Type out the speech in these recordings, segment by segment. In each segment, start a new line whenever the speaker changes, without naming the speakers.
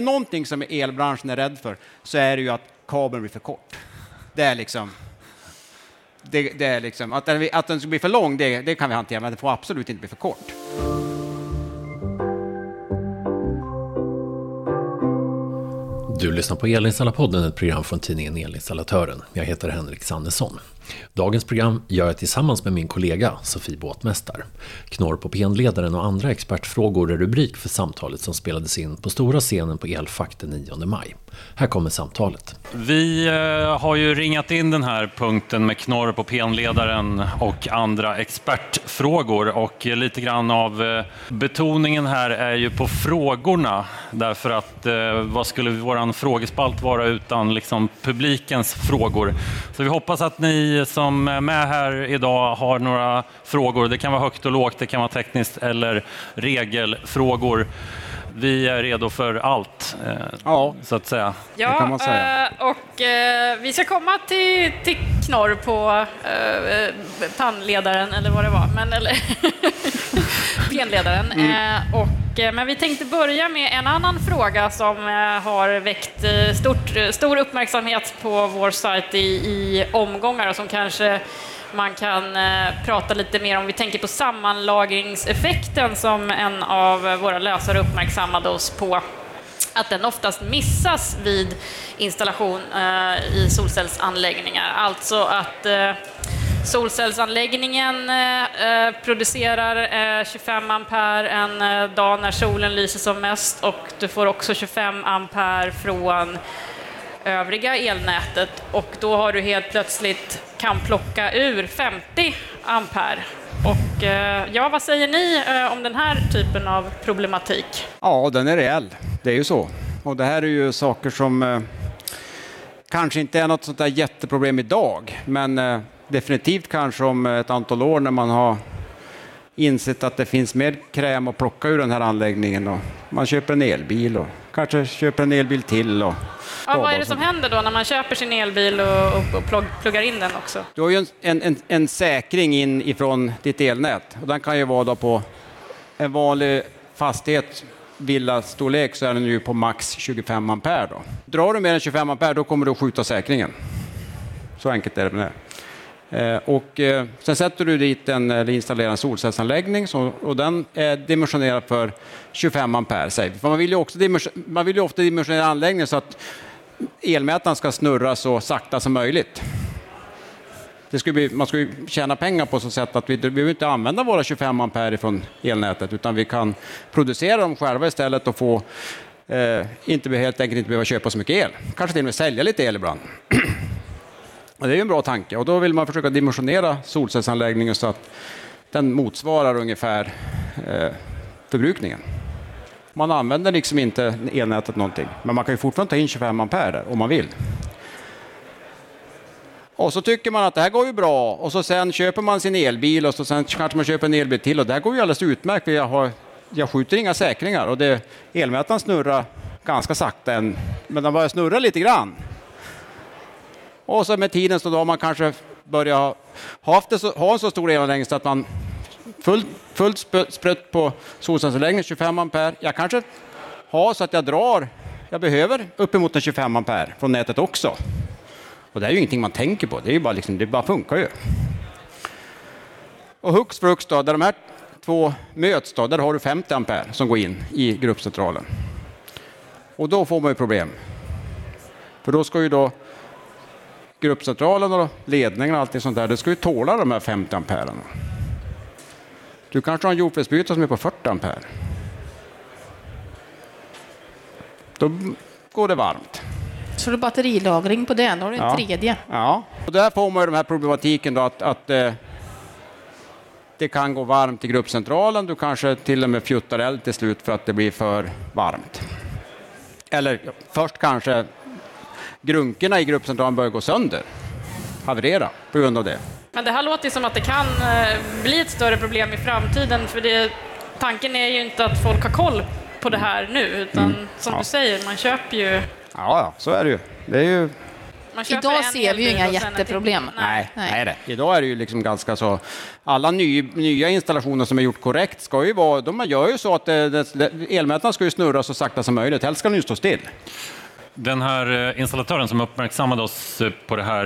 det någonting som elbranschen är rädd för så är det ju att kabeln blir för kort. Det är liksom... Det, det är liksom att, den, att den ska bli för lång, det, det kan vi hantera, men den får absolut inte bli för kort.
Du lyssnar på Elinstallapodden, ett program från tidningen Elinstallatören. Jag heter Henrik Sannesson. Dagens program gör jag tillsammans med min kollega Sofie Båtmästar. Knorr på penledaren och andra expertfrågor är rubrik för samtalet som spelades in på stora scenen på Elfack den 9 maj. Här kommer samtalet.
Vi eh, har ju ringat in den här punkten med knorr på penledaren och andra expertfrågor och lite grann av eh, betoningen här är ju på frågorna därför att eh, vad skulle våran frågespalt vara utan liksom publikens frågor? Så vi hoppas att ni som är med här idag har några frågor. Det kan vara högt och lågt, det kan vara tekniskt eller regelfrågor vi är redo för allt, eh, ja. så att säga.
Ja, kan man säga. Eh, och eh, vi ska komma till, till knorr på eh, pannledaren, eller vad det var, men eller penledaren. Mm. och, men vi tänkte börja med en annan fråga som har väckt stort, stor uppmärksamhet på vår sajt i, i omgångar och som kanske man kan eh, prata lite mer om. Vi tänker på sammanlagringseffekten som en av våra läsare uppmärksammade oss på att den oftast missas vid installation eh, i solcellsanläggningar. Alltså att eh, solcellsanläggningen producerar 25 ampere en dag när solen lyser som mest och du får också 25 ampere från övriga elnätet och då har du helt plötsligt kan plocka ur 50 ampere. Och eh, ja, vad säger ni eh, om den här typen av problematik?
Ja, den är reell. Det är ju så. Och det här är ju saker som eh, kanske inte är något sånt där jätteproblem idag, men definitivt kanske om ett antal år när man har insett att det finns mer kräm att plocka ur den här anläggningen och man köper en elbil och kanske köper en elbil till och
Ja, vad är det som händer då när man köper sin elbil och, och, och pluggar in den också?
Du har ju en, en, en, säkring in ifrån ditt elnät och den kan ju vara då på en vanlig fastighet villastorlek så är den ju på max 25 ampere. Då. Drar du mer än 25 ampere då kommer du att skjuta säkringen. Så enkelt är det med det. Eh, och eh, sen sätter du dit en, eller installerar en solcellsanläggning som, och den är dimensionerad för 25 ampere. Säg. För man, vill ju också man vill ju ofta dimensionera anläggningen så att elmätaren ska snurra så sakta som möjligt. Det skulle bli, man skulle tjäna pengar på så sätt att vi, vi behöver inte använda våra 25 ampere från elnätet utan vi kan producera dem själva istället och få eh, inte, helt enkelt inte behöva köpa så mycket el. Kanske till och med sälja lite el ibland. och det är en bra tanke och då vill man försöka dimensionera solcellsanläggningen så att den motsvarar ungefär eh, förbrukningen. Man använder liksom inte elnätet någonting, men man kan ju fortfarande ta in 25 ampere där om man vill. Och så tycker man att det här går ju bra och så sen köper man sin elbil och så sen kanske man köper en elbil till och det här går ju alldeles utmärkt för jag, har, jag skjuter inga säkringar och det, elmätaren snurrar ganska sakta än, men den börjar snurra lite grann. Och så med tiden så då har man kanske börjat ha, haft det så, ha en så stor elanläggning så att man fullt, fullt sprött på solcellsanläggningen, 25 ampere. Jag kanske har så att jag drar, jag behöver uppemot en 25 ampere från nätet också. Och det är ju ingenting man tänker på, det, är ju bara liksom, det bara funkar ju. Och hux flux då, där de här två möts då, där har du 50 ampere som går in i gruppcentralen. Och då får man ju problem. För då ska ju då gruppcentralen och ledningen och allt sånt där, det ska ju tåla de här 50 ampererna. Du kanske har en jordfelsbrytare som är på 40 ampere. Då går det varmt.
Så det är batterilagring på den, då har du en ja. tredje.
Ja, och där får man ju den här problematiken då att, att eh, det kan gå varmt i gruppcentralen. Du kanske till och med fjuttar eld till slut för att det blir för varmt. Eller först kanske grunkorna i gruppcentralen börjar gå sönder, haverera på grund av det.
Men det här låter som att det kan eh, bli ett större problem i framtiden, för det, tanken är ju inte att folk har koll på det här nu, utan mm. som ja. du säger, man köper ju...
Ja, så är det ju. Det är ju...
Idag ser vi ju inga jätteproblem.
Nej,
Nej.
nej. det. Idag är det ju liksom ganska så. Alla ny, nya installationer som är gjort korrekt ska ju vara, de gör ju så att det, det, elmätaren ska ju snurra så sakta som möjligt. Helst ska den ju stå still.
Den här eh, installatören som uppmärksammade oss eh, på det här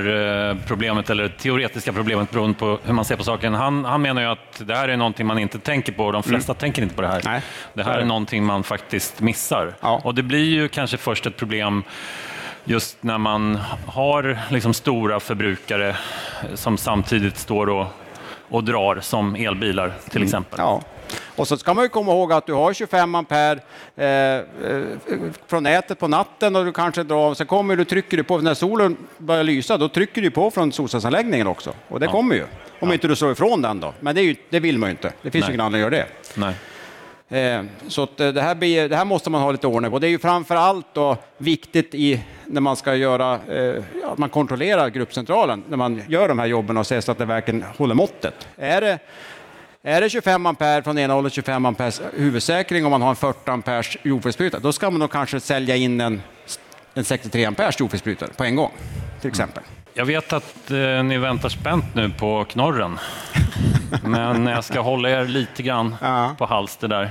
eh, problemet, eller teoretiska problemet beroende på hur man ser på saken, han, han menar ju att det här är någonting man inte tänker på. De flesta tänker inte på det här.
Nej,
det här
är
någonting man faktiskt missar.
Ja.
Och det blir ju kanske först ett problem just när man har liksom stora förbrukare som samtidigt står och, och drar som elbilar till exempel.
Ja. Och så ska man ju komma ihåg att du har 25 ampere eh, eh, från nätet på natten och du kanske drar, så kommer du, trycker du på, när solen börjar lysa, då trycker du på från solcellsanläggningen också. Och det kommer ju. Om inte du slår ifrån den då. Men det, ju, det vill man ju inte. Det finns
Nej.
ju ingen anledning att göra det.
Nej.
Eh, Så eh, det, här blir, det här måste man ha lite ordning på. Det är ju framför allt då viktigt i, när man ska göra, att man kontrollerar gruppcentralen när man gör de här jobben och ser så att det verkligen håller måttet. Är det, är det 25 ampere från ena hållet, 25 amperes huvudsäkring om man har en 40 amperes jordfelsbrytare, då ska man nog kanske sälja in en, en 63 amperes jordfelsbrytare på en gång, till exempel.
Jag vet att eh, ni väntar spänt nu på knorren. Men jag ska hålla er lite grann
Ja.
på halster där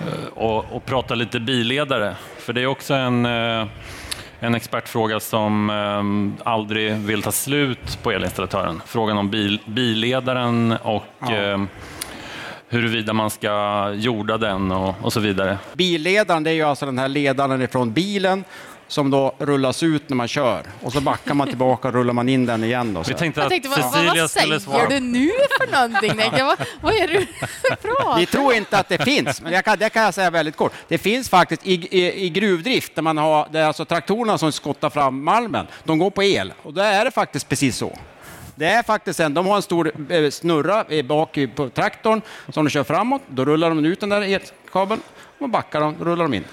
eh, och, och prata lite biledare. För det är också en, eh, en expertfråga som eh, aldrig vill ta slut på elinstallatören. Frågan om bil, billedaren och
Ja.
eh, huruvida man ska jorda den och, och så vidare.
Billedaren, det är ju alltså den här ledaren ifrån bilen som då rullas ut när man kör och så backar man tillbaka och rullar man in den igen. Då, så
Vi tänkte
Jag
att
tänkte, vad, vad,
Cecilia
vad
skulle
säger
svara.
du nu för någonting? Nick? Vad, vad är det du pratar
Vi tror inte att det finns, men jag kan, det kan jag säga väldigt kort. Det finns faktiskt i, i, i gruvdrift, där man har, det är alltså traktorerna som skottar fram malmen, de går på el. Och då är det faktiskt precis så. Det är faktiskt en, de har en stor eh, snurra bak på traktorn som de kör framåt. Då rullar de ut den där elkabeln och backar de, då rullar de in.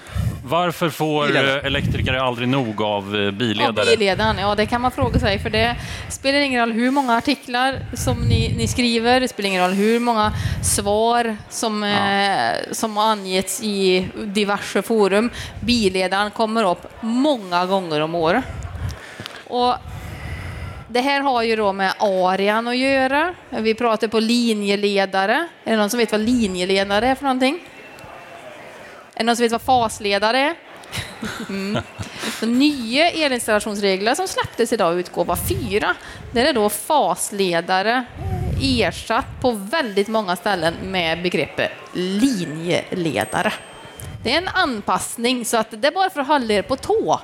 Varför får
Billedare.
eh, elektriker aldrig nog av eh,
Ja,
biledare?
biledaren, ja det kan man fråga sig för det spelar ingen roll hur många artiklar som ni, ni skriver, det spelar ingen roll hur många svar som, eh, som har angetts i diverse forum. Biledaren kommer upp många gånger om året. Och det här har ju då med arian att göra. Vi pratar på linjeledare. Är det någon som vet vad linjeledare är för någonting? Är det någon som vet vad fasledare är? Mm. De nya elinstallationsregler som släpptes idag, utgåva 4, där är då fasledare ersatt på väldigt många ställen med begreppet linjeledare. Det är en anpassning så att det är bara för att hålla er på tå.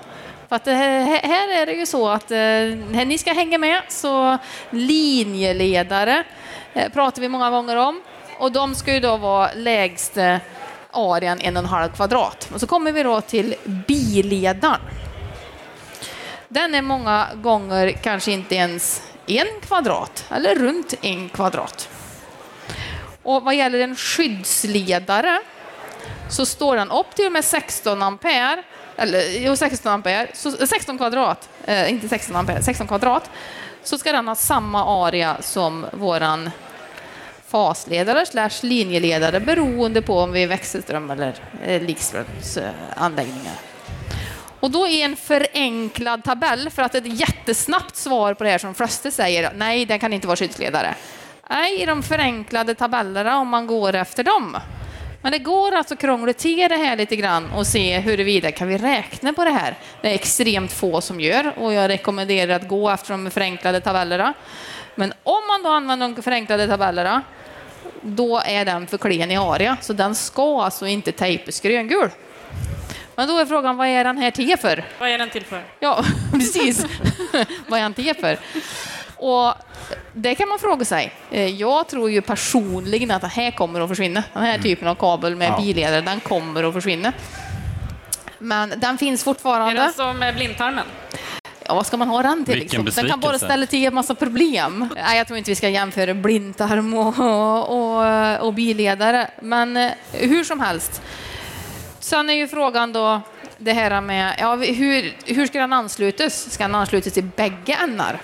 För att eh, här, här är det ju så att eh, när ni ska hänga med så linjeledare eh, pratar vi många gånger om och de ska ju då vara lägst arean en och en halv kvadrat. Och så kommer vi då till biledaren. Den är många gånger kanske inte ens en kvadrat eller runt en kvadrat. Och vad gäller en skyddsledare så står den upp till och med 16 ampere, eller jo, 16 ampere, så, eh, 16 kvadrat, eh, inte 16 ampere, 16 kvadrat, så ska den ha samma area som våran fasledare slash linjeledare beroende på om vi är växelström eller eh, likströmsanläggningar. Och då är en förenklad tabell, för att ett jättesnabbt svar på det här som flesta säger, nej, den kan inte vara skyddsledare. Nej, i de förenklade tabellerna om man går efter dem. Men det går alltså att krångla till det här lite grann och se huruvida kan vi räkna på det här. Det är extremt få som gör och jag rekommenderar att gå efter de förenklade tabellerna. Men om man då använder de förenklade tabellerna, då är den för klen i area, så den ska alltså inte tejpas gröngul. Men då är frågan, vad är den här till för?
Vad är den till för?
Ja, precis. Vad är han till för? Och det kan man fråga sig. Eh, Jag tror ju personligen att det här kommer att försvinna. Den här typen av kabel med
Ja.
biledare, den kommer att försvinna. Men den finns
Är
fortfarande.
den som med blindtarmen?
Ja, vad ska man ha den till?
Vilken
Liksom? Den kan bara ställa till en massa problem. Nej, jag tror inte vi ska jämföra blindtarm och, och, och biledare. Men eh, hur som helst. Sen är ju frågan då det här med ja, hur, hur ska den anslutas? Ska den anslutas till bägge ändar?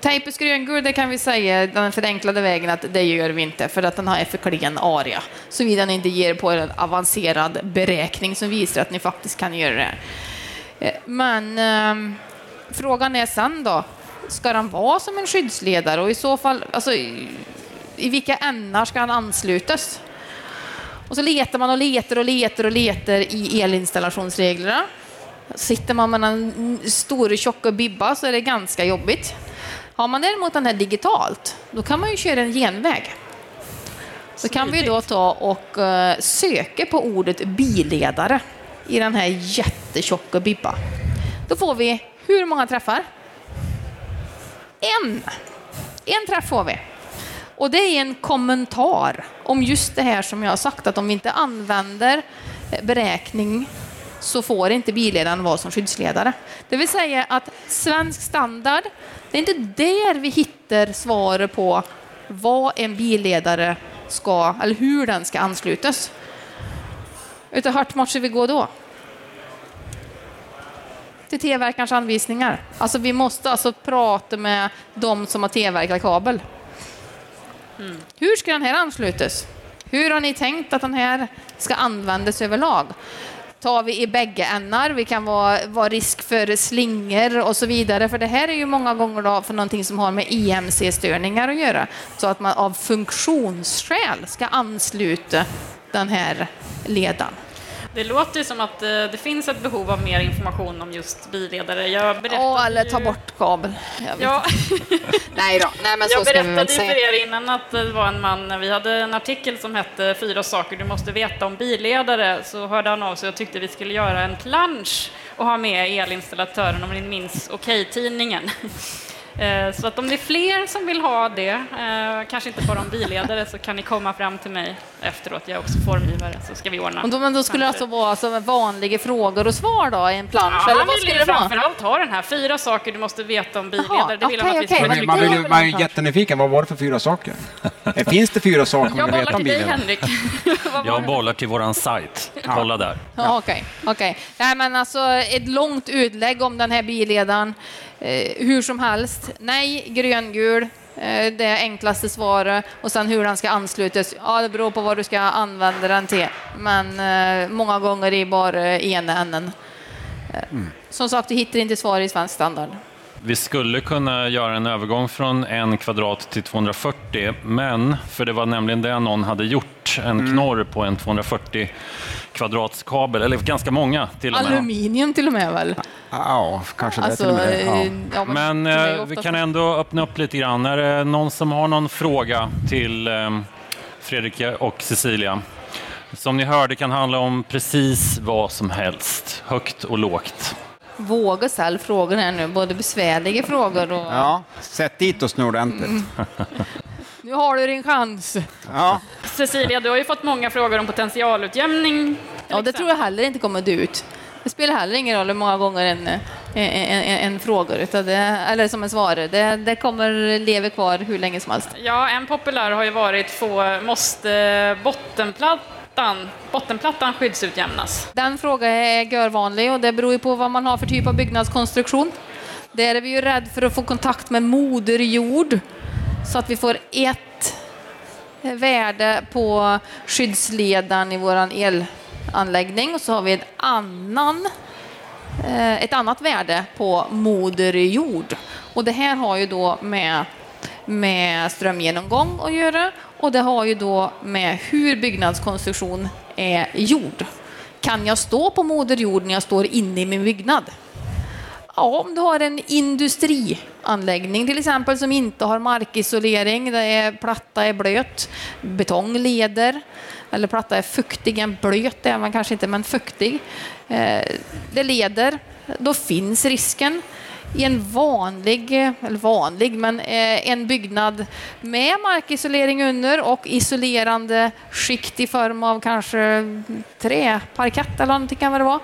Tejpes gröngul, det kan vi säga den förenklade vägen att det gör vi inte för att den har för klen area. Såvida den inte ger på en avancerad beräkning som visar att ni faktiskt kan göra det. Eh, Men ehm, frågan är sen då, ska han vara som en skyddsledare och i så fall, alltså, i, i vilka ändar ska han anslutas? Och så letar man och letar och letar och letar i elinstallationsreglerna. Sitter man med en stor tjocka bibba så är det ganska jobbigt. Har man däremot den här digitalt, då kan man ju köra en genväg. Så kan vi då ta och eh, söka på ordet biledare i den här jättetjocka bibba. Då får vi hur många träffar? En! En träff får vi. Och det är en kommentar om just det här som jag har sagt, att om vi inte använder eh, beräkning så får inte biledaren vara som skyddsledare. Det vill säga att svensk standard, det är inte där vi hittar svaret på vad en billedare ska, eller hur den ska anslutas. Utan vart måste vi gå då? Till tillverkarens anvisningar. Alltså vi måste alltså prata med de som har tillverkat kabel. Mm. Hur ska den här anslutas? Hur har ni tänkt att den här ska användas överlag? tar vi i bägge ändar. Vi kan vara, vara risk för slingor och så vidare. För det här är ju många gånger då för någonting som har med IMC-störningar att göra. Så att man av funktionsskäl ska ansluta den här ledan.
Det låter ju som att eh, det finns ett behov av mer information om just billedare. Jag
oh, eller ta bort kabel.
Ja.
Nej då. Nej, men
jag berättade för er innan att det var en man, vi hade en artikel som hette Fyra saker du måste veta om billedare, så hörde han av sig och tyckte vi skulle göra en plansch och ha med elinstallatören, om ni minns Okej-tidningen. Eh, så att om det är fler som vill ha det, eh, kanske inte bara om billedare, så kan ni komma fram till mig efteråt. Jag är också formgivare, så ska vi ordna.
Och då, men då skulle det alltså vara alltså vanliga frågor och svar då i en plansch? Ja, eller vad skulle det vara?
framförallt ha den här, fyra saker du måste veta om billedare. det vill okay, att vi
okay. ska man, vill, man är jättenyfiken, vad var det för fyra saker? Finns det fyra saker man vill veta om billedare?
Jag bollar till dig,
Henrik. Jag bollar till våran sajt. Kolla där.
Ja, Okej, okay, okay. Nej, men alltså ett långt utlägg om den här billedaren. Eh, hur som helst, nej, gröngul, eh, det enklaste svaret. Och sen hur den ska anslutas, ja det beror på vad du ska använda den till. Men eh, många gånger i bara ena änden. Mm. Som sagt, du hittar inte svar i svensk standard.
Vi skulle kunna göra en övergång från en kvadrat till 240, men, för det var nämligen det någon hade gjort, en mm. knorr på en 240 kvadratskabel, eller ganska många till och
med. Aluminium till och med väl?
Ja, kanske alltså, det till och med. Ja.
Ja, men, men eh, vi kan ändå öppna upp lite grann. Är det någon som har någon fråga till eh, Fredrik och Cecilia? Som ni hörde kan handla om precis vad som helst, högt och lågt.
Våga ställa frågor här nu, både besvärliga frågor och...
Ja, sätt dit oss nu ordentligt. Mm.
Nu har du din chans.
Ja. Cecilia, du har ju fått många frågor om potentialutjämning.
Ja, det tror jag heller inte kommer dö ut. Det spelar heller ingen roll hur många gånger en, en, en, en fråga, utan det, eller som en svar. Det, det kommer leva kvar hur länge som helst.
Ja, en populär har ju varit, få, måste bottenplattan, bottenplattan skyddsutjämnas?
Den frågan är görvanlig och det beror ju på vad man har för typ av byggnadskonstruktion. Där är vi ju rädda för att få kontakt med moder jord så att vi får ett värde på skyddsledaren i vår elanläggning och så har vi ett, annan, eh, ett annat värde på moder jord. Och det här har ju då med, med strömgenomgång att göra och det har ju då med hur byggnadskonstruktion är gjord. Kan jag stå på moder jord när jag står inne i min byggnad? Ja, om du har en industrianläggning till exempel som inte har markisolering, där platta är blöt, betong leder, eller platta är fuktig, en blöt är man kanske inte, men fuktig. Eh, det leder, då finns risken i en vanlig, eller vanlig, men eh, en byggnad med markisolering under och isolerande skikt i form av kanske träparkett eller någonting kan det vara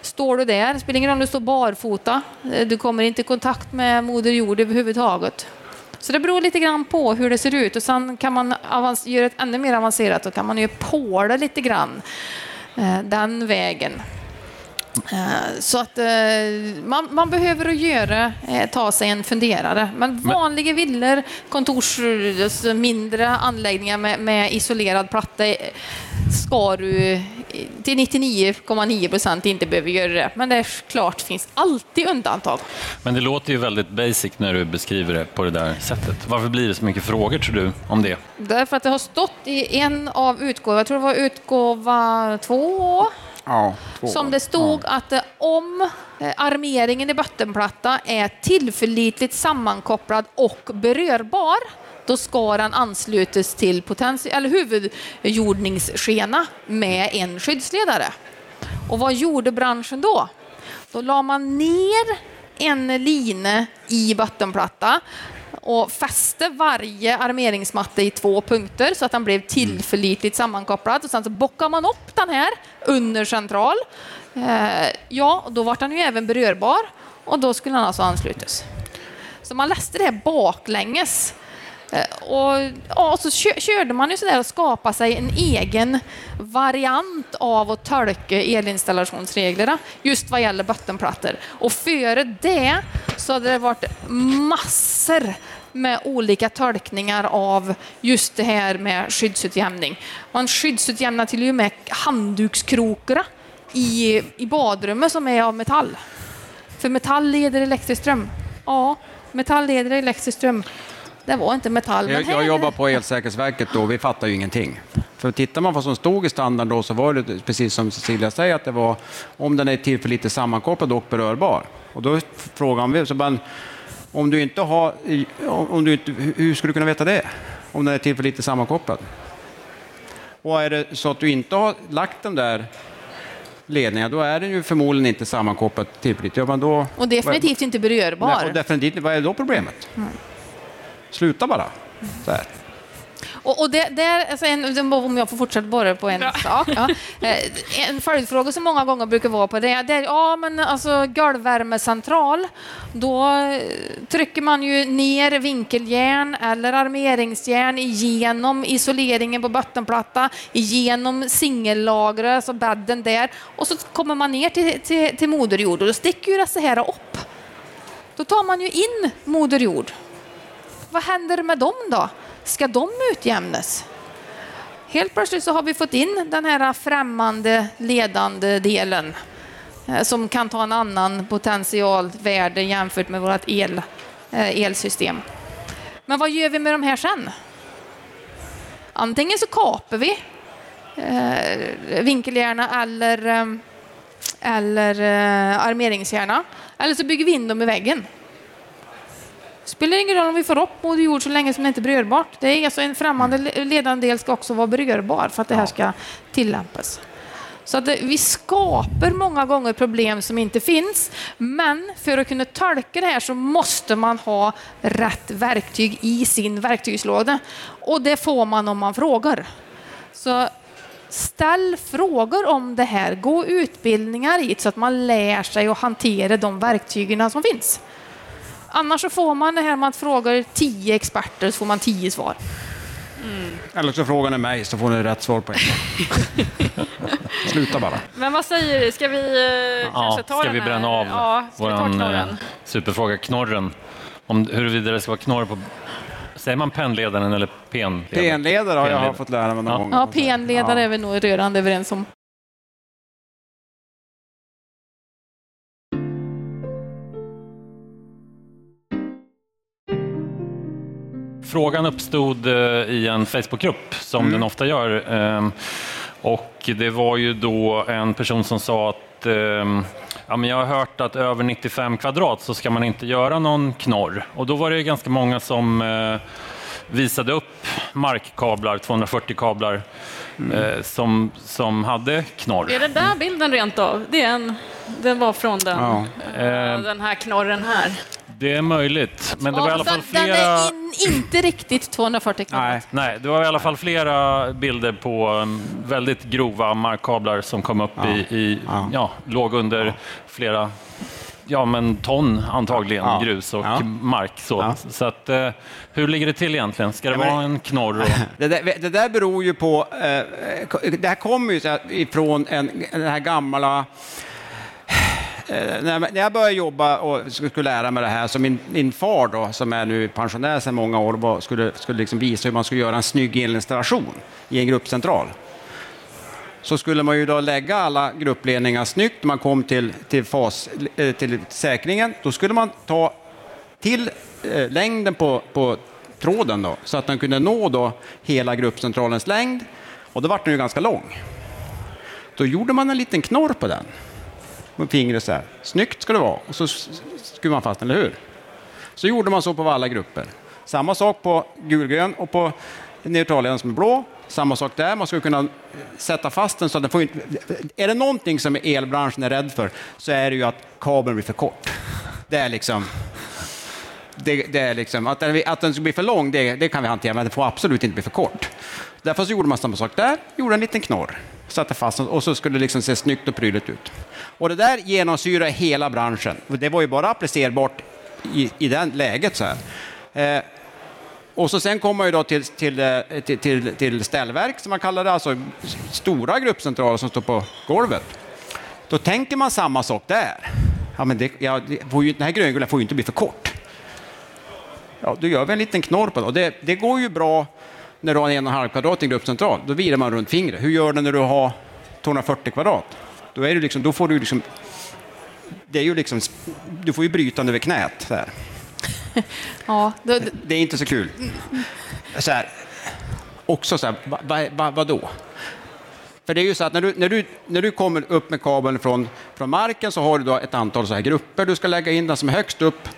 Står du där, det spelar ingen roll om du står barfota, eh, du kommer inte i kontakt med Moder Jord överhuvudtaget. Så det beror lite grann på hur det ser ut och sen kan man göra det ännu mer avancerat Då kan man ju påla lite grann eh, den vägen. Eh, så att man, man behöver att göra, ta sig en funderare. Men vanliga villor, kontors, mindre anläggningar med, med isolerad platta ska du till 99,9 procent inte behöva göra det. Men det är klart finns alltid undantag.
Men det låter ju väldigt basic när du beskriver det på det där sättet. Varför blir det så mycket frågor tror du om det?
Därför att det har stått i en av utgåvorna, jag tror det var utgåva två,
Ja,
som det stod att eh, om eh, armeringen i bottenplatta är tillförlitligt sammankopplad och berörbar, då ska den anslutas till eller huvudjordningsskena med en skyddsledare. Och vad gjorde branschen då? Då la man ner en line i bottenplatta och fäste varje armeringsmatta i två punkter så att den blev tillförlitligt sammankopplad. Och sen så bockade man upp den här under central. Eh, ja, då var den ju även berörbar och då skulle den alltså anslutas. Så man läste det här baklänges. Eh, och, ja, så körde man ju sådär och skapade sig en egen variant av att tolka elinstallationsreglerna just vad gäller bottenplattor. Och före det så hade det varit massor med olika tolkningar av just det här med skyddsutjämning. Man skyddsutjämnar till och med handdukskrokarna i, i badrummet som är av metall. För metall leder elektrisk ström. Ja, metall leder elektrisk ström. Det var inte metall. men
Jag, jag jobbar på Elsäkerhetsverket då, vi fattar ju ingenting. För tittar man på vad som stod i standard då så var det precis som Cecilia säger att det var om den är tillförlitligt sammankopplad och berörbar. Och då frågar vi, så man, om du inte har, om du inte, hur ska du kunna veta det? Om den är tillförlitligt sammankopplad? Och är det så att du inte har lagt den där ledningen, då är den ju förmodligen inte sammankopplad tillförlitligt. Ja, då,
Och definitivt inte berörbar.
Nej, och definitivt, vad är då problemet? Sluta bara. Så här.
Och, och det, där, alltså en, om jag får fortsätta borra på en sak. Ja. Eh, En följdfråga som många gånger brukar vara på det, det är ja men alltså golvvärmecentral, då eh, trycker man ju ner vinkeljärn eller armeringsjärn igenom isoleringen på bottenplatta, igenom singellagret, alltså bädden där, och så kommer man ner till, till, till moderjord och då sticker ju det så här upp. Då tar man ju in moderjord. Vad händer med dem då? Ska de utjämnas? Helt plötsligt så har vi fått in den här främmande ledande delen eh, som kan ta en annan potentialvärde jämfört med vårt el, eh, elsystem. Men vad gör vi med de här sen? Antingen så kapar vi eh, vinkelhjärna eller, eh, eller eh, armeringshjärna, eller så bygger vi in dem i väggen. Spelar ingen roll om vi får upp moder jord så länge som det inte är berörbart. Det är alltså en främmande le- ledande del ska också vara berörbar för att det här ska tillämpas. Så att det, vi skapar många gånger problem som inte finns, men för att kunna tolka det här så måste man ha rätt verktyg i sin verktygslåda. Och det får man om man frågar. Så ställ frågor om det här, gå utbildningar det så att man lär sig att hantera de verktygen som finns. Annars så får man det här med att fråga tio experter så får man tio svar.
Eller så frågar ni mig så får ni rätt svar på en gång. Sluta bara.
Men vad säger du? Ska vi eh,
Ja,
kanske ta
ska
den
vi
här?
bränna av
ja,
vår
knorren?
superfråga, knorren? Om huruvida det ska vara knorr på... Säger man pennledaren eller penledaren?
PN-ledare har jag fått lära mig någon
Ja.
gång.
Ja, PN-ledare
Ja.
är vi nog rörande överens om.
Frågan uppstod eh, i en Facebookgrupp, som
Mm.
den ofta gör. ehm, Och det var ju då en person som sa att ehm, ja, men jag har hört att över 95 kvadrat så ska man inte göra någon knorr. Och då var det ganska många som eh, visade upp markkablar, 240 kablar,
Mm.
eh, som, som hade knorr.
Är det där bilden rent av? Det är en, den var från den,
Ja.
den här knorren här.
Det är möjligt, men det var i alla
Ja,
fall
den- Den
flera...
är in, inte riktigt 240 kvadrat.
Nej.
Nej, det var i alla fall flera bilder på um, väldigt grova markkablar som kom upp
Ja.
i, i
Ja.
ja, låg under flera ja, men ton antagligen
Ja.
grus och
Ja.
mark. Så,
Ja.
så att, eh, hur ligger det till egentligen? Ska det
Ja, men-
vara en knorr? Och...
Det där, det där beror ju på... Eh, det här kommer ju ifrån en, den här gamla... Eh, när jag började jobba och skulle lära mig det här, så min, min far då, som är nu pensionär sedan många år, var, skulle, skulle liksom visa hur man skulle göra en snygg elinstallation i en gruppcentral. så skulle man ju då lägga alla gruppledningar snyggt man kom till, till, fas, eh, till säkringen. Då skulle man ta till eh, längden på, på tråden då, så att den kunde nå då hela gruppcentralens längd. Och då var den ju ganska lång. Då gjorde man en liten knorr på den. Med fingret så här. Snyggt ska det vara. Och så skruvar man fast den, eller hur? Så gjorde man så på alla grupper. Samma sak på gulgrön och på neutralledaren som är blå. Samma sak där, man skulle kunna sätta fast den så att den får inte... Är det någonting som elbranschen är rädd för så är det ju att kabeln blir för kort. Det är liksom... Det, det är liksom att, den, att den ska bli för lång, det, det, kan vi hantera, men den får absolut inte bli för kort. Därför så gjorde man samma sak där, gjorde en liten knorr, satte fast den och så skulle det liksom se snyggt och prydligt ut. Och det där genomsyrar hela branschen. Det var ju bara applicerbart i, i det läget. så här. Eh, och så sen kommer man ju då till, till, eh, till, till, till ställverk, som man kallar det, alltså stora gruppcentraler som står på golvet. Då tänker man samma sak där. Ja, men det, ja, det får ju, den här gröngulan får ju inte bli för kort. Ja, då gör vi en liten knorr på det. Och det, det går ju bra när du har en och en halv kvadrat i en gruppcentral. Då virar man runt fingret. Hur gör du när du har 240 kvadrat? Då, är du liksom, då får du liksom... Det är ju liksom... Du får ju brytande över knät. Så här.
Ja, då,
Det är inte så kul. Så här, också så här, va, va, va, vadå? För det är ju så att när du, när du, när du kommer upp med kabeln från, från marken så har du då ett antal så här grupper du ska lägga in. Den som är högst upp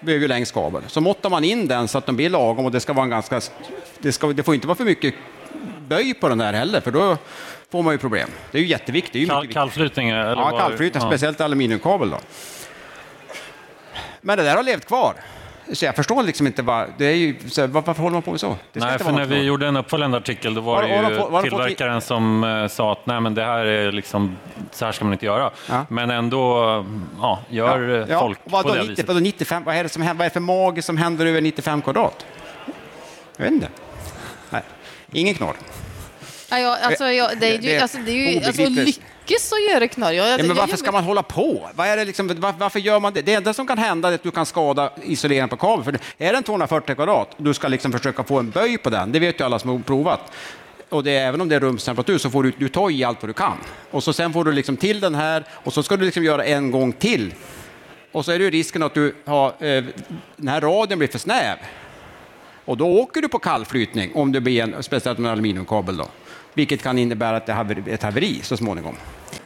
blir ju längst kabel. Så måttar man in den så att den blir lagom och det ska vara en ganska... Det, ska, det får inte vara för mycket böj på den där heller, för då får man ju problem. Det är ju jätteviktigt. Det är ju mycket
Kall, kallflytning? Eller
Ja, kallflytning,
ja.
speciellt aluminiumkabel då. Men det där har levt kvar. Så jag förstår liksom inte vad, det är ju, så, var- varför håller man på med så?
Nej, för när vi
kvar.
gjorde en uppföljande artikel då var
Har-
det ju
har de fått-
tillverkaren som eh, sa att nej, men det här är liksom, så här ska man inte göra.
Ja.
Men ändå ja, gör eh,
ja,
folk
vad
på
då,
det
90,
viset.
vadå 95, vad är det som händer, vad är det för mage som händer över 95 kvadrat? Jag vet inte. Ingen knorr.
ja, ja, alltså, ja, det är ju, alltså, det är ju alltså, lyckas att göra knorr. Jag,
Ja, men
jag-
varför
jag-
ska man hålla på? Vad är det liksom, var, varför gör man det? Det enda som kan hända är att du kan skada isoleringen på kabeln. För är den 240 kvadrat och du ska liksom försöka få en böj på den, det vet ju alla som har provat. Och det är, även om det är rumstemperatur så får du, du ta i allt vad du kan. Och så sen får du liksom till den här och så ska du liksom göra en gång till. Och så är det ju risken att du har, eh, den här radien blir för snäv. Och då åker du på kallflytning, om det blir en, speciellt med en aluminiumkabel då. Vilket kan innebära att det har ett haveri så småningom.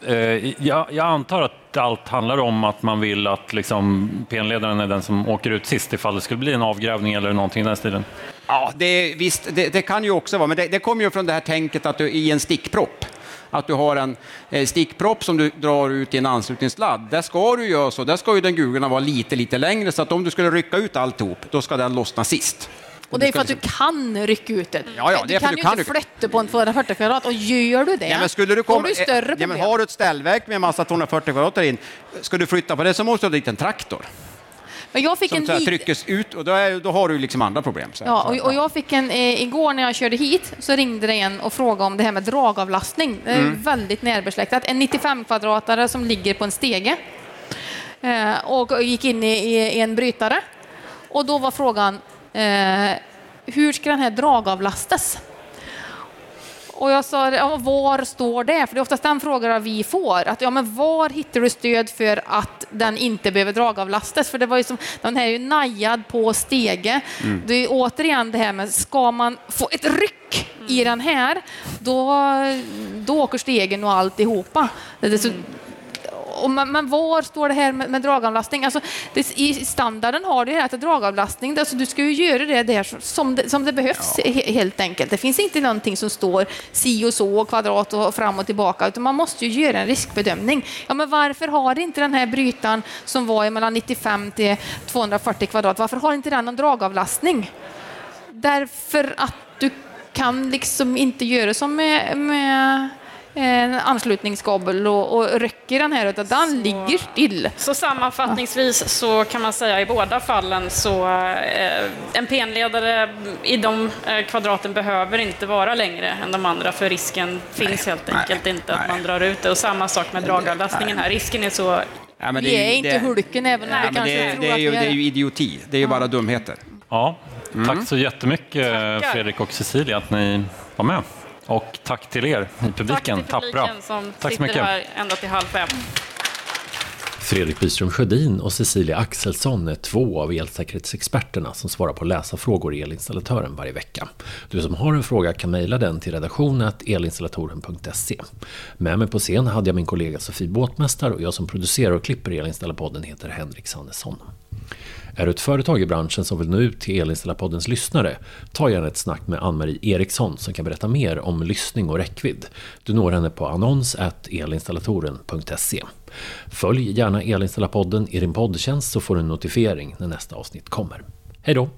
Eh, jag, jag antar att allt handlar om att man vill att liksom, PN-ledaren är den som åker ut sist ifall det skulle bli en avgrävning eller någonting i den stilen.
Ja, det, visst, det, det kan ju också vara, men det, det kommer ju från det här tänket att du i en stickpropp, att du har en eh, stickpropp som du drar ut i en anslutningssladd. Där ska du göra så, där ska ju den gulorna vara lite, lite längre, så att om du skulle rycka ut alltihop, då ska den lossna sist.
Och det är för att du kan rycka ut det.
Ja, ja, det
du kan
du
ju
kan
inte
rycka-
flytta på en 240 kvadrat och gör du det,
Ja, men skulle du komma,
har du större
ja,
problem.
men har du ett ställverk med en massa 240 kvadrat in, ska du flytta på det så måste du ha dit en traktor
Men jag fick
som
en
så här tryckes ut och då, är, då har du liksom andra problem. Här.
Ja, och, och jag fick en, eh, igår när jag körde hit så ringde det en och frågade om det här med dragavlastning. Det är
Mm.
väldigt närbesläktat. En 95 kvadratare som ligger på en stege eh, och gick in i, i, i en brytare. Och då var frågan, eh, hur ska den här dragavlastas? Och jag sa, ja, var står det? För det är oftast den frågan vi får. Att, ja, men var hittar du stöd för att den inte behöver dragavlastas? För det var ju som, den här är ju najad på stege. Det är återigen det här med, ska man få ett ryck i den här, då, då åker stegen och alltihopa. Så, och men, men var står det här med, med dragavlastning? Alltså, det, I standarden har du det här till dragavlastning. Alltså, du ska ju göra det där som det, som det behövs he, helt enkelt. Det finns inte någonting som står si och så, kvadrat och fram och tillbaka, utan man måste ju göra en riskbedömning. Ja, men varför har inte den här brytaren som var i mellan 95 till 240 kvadrat, varför har inte den någon dragavlastning? Därför att du kan liksom inte göra som med, med en anslutningskabel och, och rycker den här, utan den ligger still.
Så sammanfattningsvis så kan man säga i båda fallen så eh, en PN-ledare i de eh, kvadraten behöver inte vara längre än de andra för risken finns helt
nej,
enkelt inte att
nej.
man drar ut det. Och samma sak med dragavlastningen här. Risken är så
Ja, men
Vi
ju-
är inte
det-
hulken även om
Nej,
vi kanske
det,
tror
det, är
att
ju, det är
är
ju idioti. Det är ju bara dumheter.
Ja,
Mm.
tack så jättemycket
Tackar.
Fredrik och Cecilia att ni var med. Och tack till er i publiken,
Tack till
tappra.
publiken som
Tack så
sitter
mycket.
här ända till halv fem.
Fredrik Byström Sjödin och Cecilia Axelsson är två av elsäkerhetsexperterna som svarar på läsarfrågor i Elinstallatören varje vecka. Du som har en fråga kan mejla den till redaktionen elinstallatoren.se. Med mig på scen hade jag min kollega Sofie Båtmästar och jag som producerar och klipper Elinstallarpodden heter Henrik Sannesson. Är du ett företag i branschen som vill nå ut till Elinställarpoddens lyssnare, ta gärna ett snack med Ann-Marie Eriksson som kan berätta mer om lyssning och räckvidd. Du når henne på annons.elinstallatoren.se. Följ gärna Elinställarpodden i din poddtjänst så får du en notifiering när nästa avsnitt kommer. Hej då!